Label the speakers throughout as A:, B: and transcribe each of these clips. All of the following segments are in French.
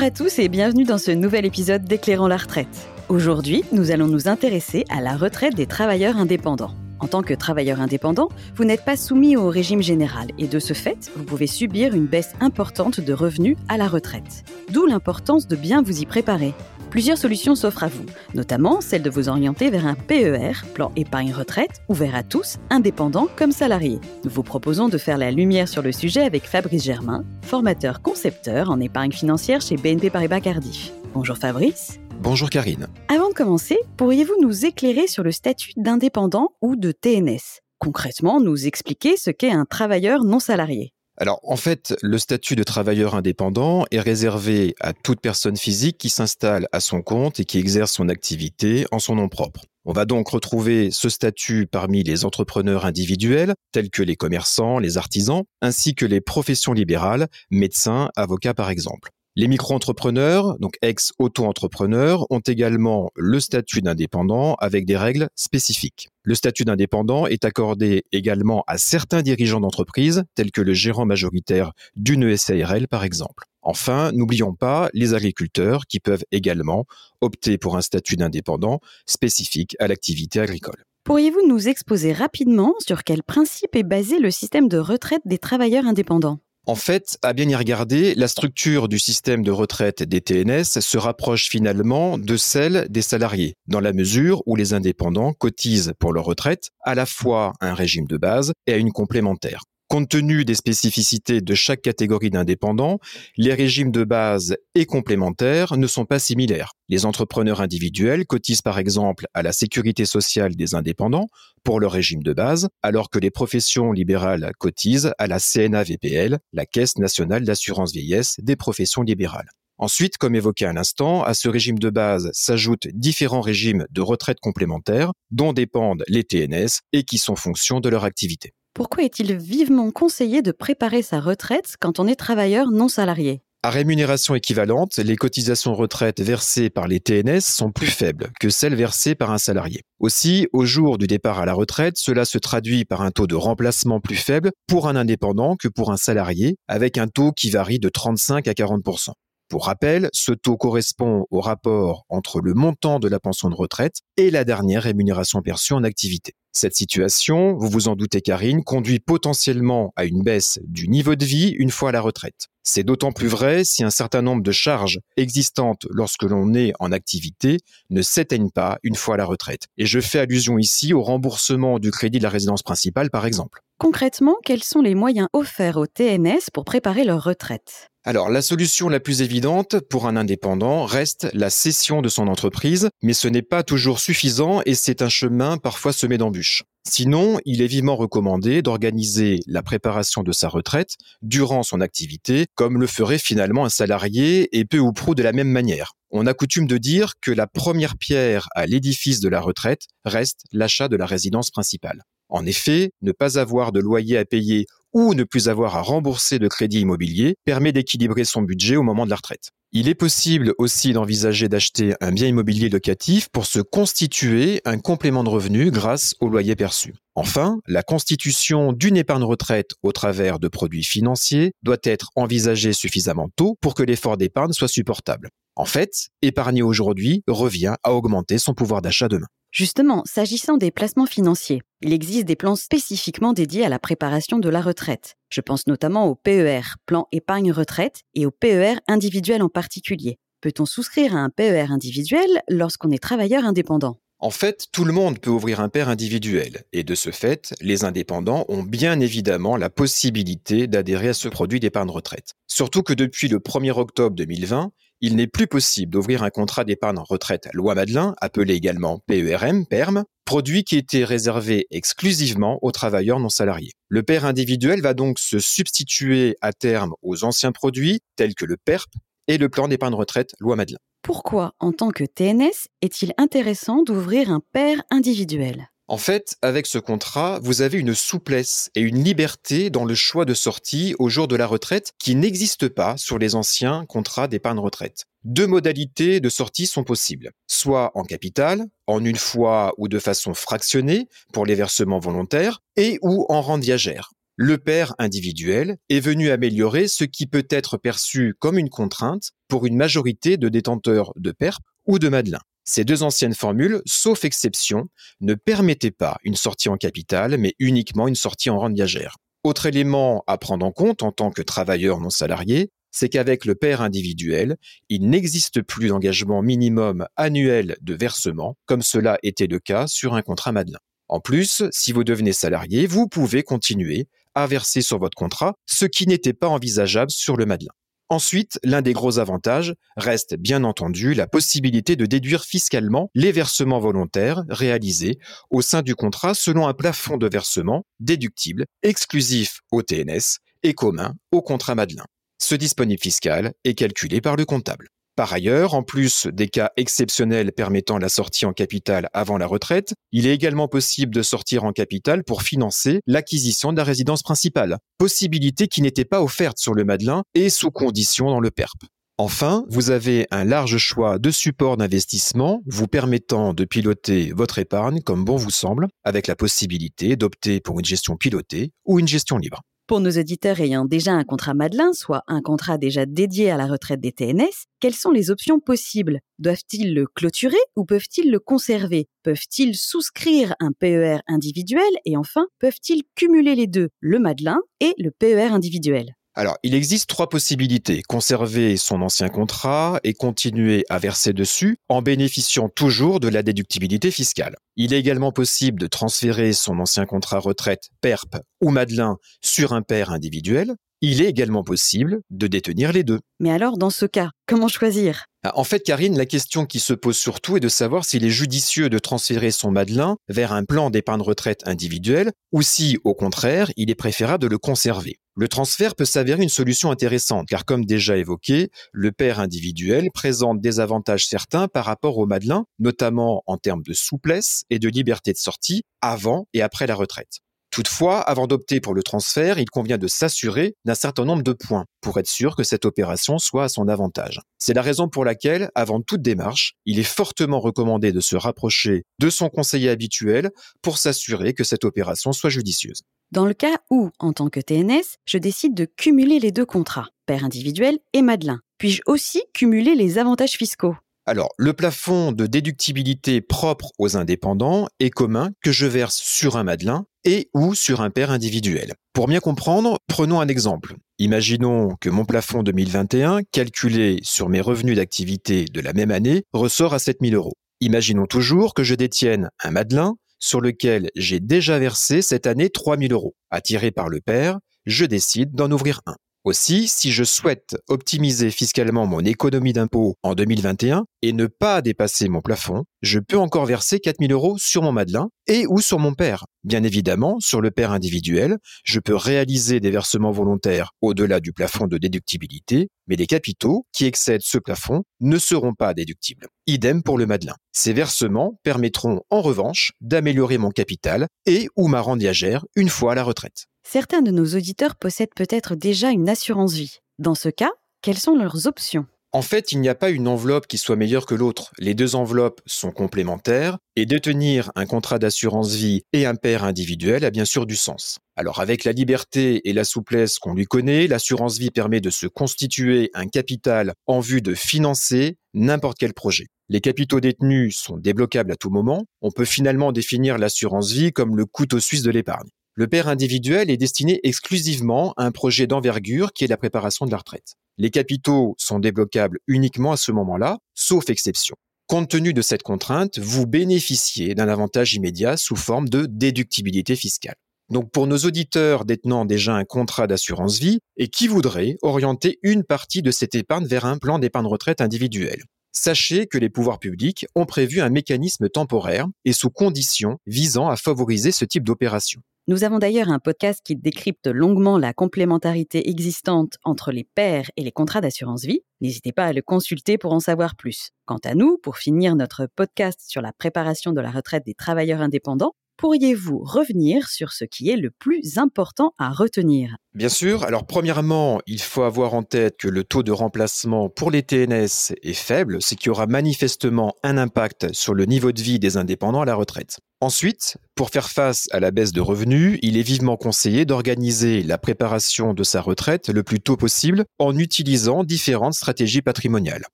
A: Bonjour à tous et bienvenue dans ce nouvel épisode d'Éclairant la retraite. Aujourd'hui, nous allons nous intéresser à la retraite des travailleurs indépendants. En tant que travailleur indépendant, vous n'êtes pas soumis au régime général et de ce fait, vous pouvez subir une baisse importante de revenus à la retraite. D'où l'importance de bien vous y préparer. Plusieurs solutions s'offrent à vous, notamment celle de vous orienter vers un PER, plan épargne retraite, ouvert à tous, indépendants comme salariés. Nous vous proposons de faire la lumière sur le sujet avec Fabrice Germain, formateur concepteur en épargne financière chez BNP Paribas Cardiff. Bonjour Fabrice.
B: Bonjour Karine.
A: Avant de commencer, pourriez-vous nous éclairer sur le statut d'indépendant ou de TNS Concrètement, nous expliquer ce qu'est un travailleur non salarié.
B: Alors en fait, le statut de travailleur indépendant est réservé à toute personne physique qui s'installe à son compte et qui exerce son activité en son nom propre. On va donc retrouver ce statut parmi les entrepreneurs individuels, tels que les commerçants, les artisans, ainsi que les professions libérales, médecins, avocats par exemple. Les micro-entrepreneurs, donc ex-auto-entrepreneurs, ont également le statut d'indépendant avec des règles spécifiques. Le statut d'indépendant est accordé également à certains dirigeants d'entreprise, tels que le gérant majoritaire d'une ESARL par exemple. Enfin, n'oublions pas les agriculteurs qui peuvent également opter pour un statut d'indépendant spécifique à l'activité agricole.
A: Pourriez-vous nous exposer rapidement sur quel principe est basé le système de retraite des travailleurs indépendants?
B: En fait, à bien y regarder, la structure du système de retraite des TNS se rapproche finalement de celle des salariés, dans la mesure où les indépendants cotisent pour leur retraite à la fois un régime de base et à une complémentaire. Compte tenu des spécificités de chaque catégorie d'indépendants, les régimes de base et complémentaires ne sont pas similaires. Les entrepreneurs individuels cotisent par exemple à la sécurité sociale des indépendants pour leur régime de base, alors que les professions libérales cotisent à la CNAVPL, la Caisse nationale d'assurance vieillesse des professions libérales. Ensuite, comme évoqué à l'instant, à ce régime de base s'ajoutent différents régimes de retraite complémentaires dont dépendent les TNS et qui sont fonction de leur activité.
A: Pourquoi est-il vivement conseillé de préparer sa retraite quand on est travailleur non salarié?
B: À rémunération équivalente, les cotisations retraite versées par les TNS sont plus faibles que celles versées par un salarié. Aussi, au jour du départ à la retraite, cela se traduit par un taux de remplacement plus faible pour un indépendant que pour un salarié, avec un taux qui varie de 35 à 40% pour rappel, ce taux correspond au rapport entre le montant de la pension de retraite et la dernière rémunération perçue en activité. Cette situation, vous vous en doutez Karine, conduit potentiellement à une baisse du niveau de vie une fois à la retraite. C'est d'autant plus vrai si un certain nombre de charges existantes lorsque l'on est en activité ne s'éteignent pas une fois à la retraite. Et je fais allusion ici au remboursement du crédit de la résidence principale par exemple.
A: Concrètement, quels sont les moyens offerts aux TNS pour préparer leur retraite?
B: Alors, la solution la plus évidente pour un indépendant reste la cession de son entreprise, mais ce n'est pas toujours suffisant et c'est un chemin parfois semé d'embûches. Sinon, il est vivement recommandé d'organiser la préparation de sa retraite durant son activité, comme le ferait finalement un salarié et peu ou prou de la même manière. On a coutume de dire que la première pierre à l'édifice de la retraite reste l'achat de la résidence principale. En effet, ne pas avoir de loyer à payer ou ne plus avoir à rembourser de crédit immobilier permet d'équilibrer son budget au moment de la retraite. Il est possible aussi d'envisager d'acheter un bien immobilier locatif pour se constituer un complément de revenu grâce au loyer perçu. Enfin, la constitution d'une épargne retraite au travers de produits financiers doit être envisagée suffisamment tôt pour que l'effort d'épargne soit supportable. En fait, épargner aujourd'hui revient à augmenter son pouvoir d'achat demain.
A: Justement, s'agissant des placements financiers, il existe des plans spécifiquement dédiés à la préparation de la retraite. Je pense notamment au PER, plan épargne retraite, et au PER individuel en particulier. Peut-on souscrire à un PER individuel lorsqu'on est travailleur indépendant?
B: En fait, tout le monde peut ouvrir un PER individuel, et de ce fait, les indépendants ont bien évidemment la possibilité d'adhérer à ce produit d'épargne retraite. Surtout que depuis le 1er octobre 2020, il n'est plus possible d'ouvrir un contrat d'épargne retraite loi Madelin, appelé également PERM, PERM, produit qui était réservé exclusivement aux travailleurs non salariés. Le PER individuel va donc se substituer à terme aux anciens produits tels que le PERP et le plan d'épargne retraite loi Madelin.
A: Pourquoi, en tant que TNS, est-il intéressant d'ouvrir un PER individuel?
B: En fait, avec ce contrat, vous avez une souplesse et une liberté dans le choix de sortie au jour de la retraite qui n'existe pas sur les anciens contrats d'épargne retraite. Deux modalités de sortie sont possibles, soit en capital, en une fois ou de façon fractionnée pour les versements volontaires, et ou en rente viagère. le père individuel est venu améliorer ce qui peut être perçu comme une contrainte pour une majorité de détenteurs de PERP ou de Madelin. Ces deux anciennes formules, sauf exception, ne permettaient pas une sortie en capital, mais uniquement une sortie en rente viagère. Autre élément à prendre en compte en tant que travailleur non salarié, c'est qu'avec le père individuel, il n'existe plus d'engagement minimum annuel de versement, comme cela était le cas sur un contrat Madelin. En plus, si vous devenez salarié, vous pouvez continuer à verser sur votre contrat, ce qui n'était pas envisageable sur le Madelin. Ensuite, l'un des gros avantages reste bien entendu la possibilité de déduire fiscalement les versements volontaires réalisés au sein du contrat selon un plafond de versement déductible, exclusif au TNS et commun au contrat Madelin. Ce disponible fiscal est calculé par le comptable. Par ailleurs, en plus des cas exceptionnels permettant la sortie en capital avant la retraite, il est également possible de sortir en capital pour financer l'acquisition de la résidence principale, possibilité qui n'était pas offerte sur le Madelin et sous condition dans le PERP. Enfin, vous avez un large choix de supports d'investissement vous permettant de piloter votre épargne comme bon vous semble, avec la possibilité d'opter pour une gestion pilotée ou une gestion libre.
A: Pour nos auditeurs ayant déjà un contrat Madelin, soit un contrat déjà dédié à la retraite des TNS, quelles sont les options possibles? Doivent-ils le clôturer ou peuvent-ils le conserver? Peuvent-ils souscrire un PER individuel? Et enfin, peuvent-ils cumuler les deux, le Madelin et le PER individuel?
B: Alors, il existe trois possibilités. Conserver son ancien contrat et continuer à verser dessus en bénéficiant toujours de la déductibilité fiscale. Il est également possible de transférer son ancien contrat retraite PERP ou Madelin sur un père individuel. Il est également possible de détenir les deux.
A: Mais alors, dans ce cas, comment choisir?
B: Ah, en fait, Karine, la question qui se pose surtout est de savoir s'il est judicieux de transférer son Madelin vers un plan d'épargne retraite individuel ou si, au contraire, il est préférable de le conserver. Le transfert peut s'avérer une solution intéressante car comme déjà évoqué, le père individuel présente des avantages certains par rapport au Madelin, notamment en termes de souplesse et de liberté de sortie avant et après la retraite. Toutefois, avant d'opter pour le transfert, il convient de s'assurer d'un certain nombre de points pour être sûr que cette opération soit à son avantage. C'est la raison pour laquelle, avant toute démarche, il est fortement recommandé de se rapprocher de son conseiller habituel pour s'assurer que cette opération soit judicieuse.
A: Dans le cas où, en tant que TNS, je décide de cumuler les deux contrats, père individuel et Madelin, puis-je aussi cumuler les avantages fiscaux?
B: Alors, le plafond de déductibilité propre aux indépendants est commun que je verse sur un Madelin et ou sur un père individuel. Pour bien comprendre, prenons un exemple. Imaginons que mon plafond 2021, calculé sur mes revenus d'activité de la même année, ressort à 7000 euros. Imaginons toujours que je détienne un Madelin sur lequel j'ai déjà versé cette année 3000 euros. Attiré par le père, je décide d'en ouvrir un. Aussi, si je souhaite optimiser fiscalement mon économie d'impôt en 2021 et ne pas dépasser mon plafond, je peux encore verser 4000 euros sur mon Madelin et ou sur mon père. Bien évidemment, sur le père individuel, je peux réaliser des versements volontaires au-delà du plafond de déductibilité, mais les capitaux qui excèdent ce plafond ne seront pas déductibles. Idem pour le Madelin. Ces versements permettront en revanche d'améliorer mon capital et ou ma rente viagère une fois à la retraite.
A: Certains de nos auditeurs possèdent peut-être déjà une assurance vie. Dans ce cas, quelles sont leurs options?
B: En fait, il n'y a pas une enveloppe qui soit meilleure que l'autre. Les deux enveloppes sont complémentaires et détenir un contrat d'assurance vie et un père individuel a bien sûr du sens. Alors avec la liberté et la souplesse qu'on lui connaît, l'assurance vie permet de se constituer un capital en vue de financer n'importe quel projet. Les capitaux détenus sont débloquables à tout moment. On peut finalement définir l'assurance vie comme le couteau suisse de l'épargne. Le père individuel est destiné exclusivement à un projet d'envergure qui est la préparation de la retraite. Les capitaux sont débloquables uniquement à ce moment-là, sauf exception. Compte tenu de cette contrainte, vous bénéficiez d'un avantage immédiat sous forme de déductibilité fiscale. Donc pour nos auditeurs détenant déjà un contrat d'assurance vie et qui voudraient orienter une partie de cette épargne vers un plan d'épargne retraite individuel, sachez que les pouvoirs publics ont prévu un mécanisme temporaire et sous conditions visant à favoriser ce type d'opération.
A: Nous avons d'ailleurs un podcast qui décrypte longuement la complémentarité existante entre les pairs et les contrats d'assurance vie. N'hésitez pas à le consulter pour en savoir plus. Quant à nous, pour finir notre podcast sur la préparation de la retraite des travailleurs indépendants, pourriez-vous revenir sur ce qui est le plus important à retenir?
B: Bien sûr. Alors premièrement, il faut avoir en tête que le taux de remplacement pour les TNS est faible, ce qui aura manifestement un impact sur le niveau de vie des indépendants à la retraite. Ensuite, pour faire face à la baisse de revenus, il est vivement conseillé d'organiser la préparation de sa retraite le plus tôt possible en utilisant différentes stratégies patrimoniales.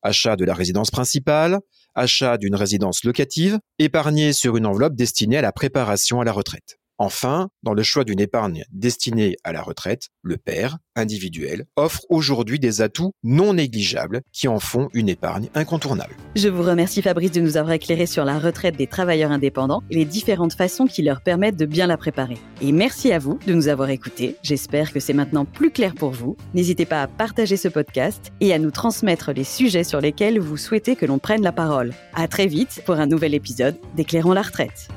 B: Achat de la résidence principale, achat d'une résidence locative, épargner sur une enveloppe destinée à la préparation à la retraite. Enfin, dans le choix d'une épargne destinée à la retraite, le père, individuel, offre aujourd'hui des atouts non négligeables qui en font une épargne incontournable.
A: Je vous remercie Fabrice de nous avoir éclairé sur la retraite des travailleurs indépendants et les différentes façons qui leur permettent de bien la préparer. Et merci à vous de nous avoir écoutés. J'espère que c'est maintenant plus clair pour vous. N'hésitez pas à partager ce podcast et à nous transmettre les sujets sur lesquels vous souhaitez que l'on prenne la parole. À très vite pour un nouvel épisode d'Éclairons la retraite.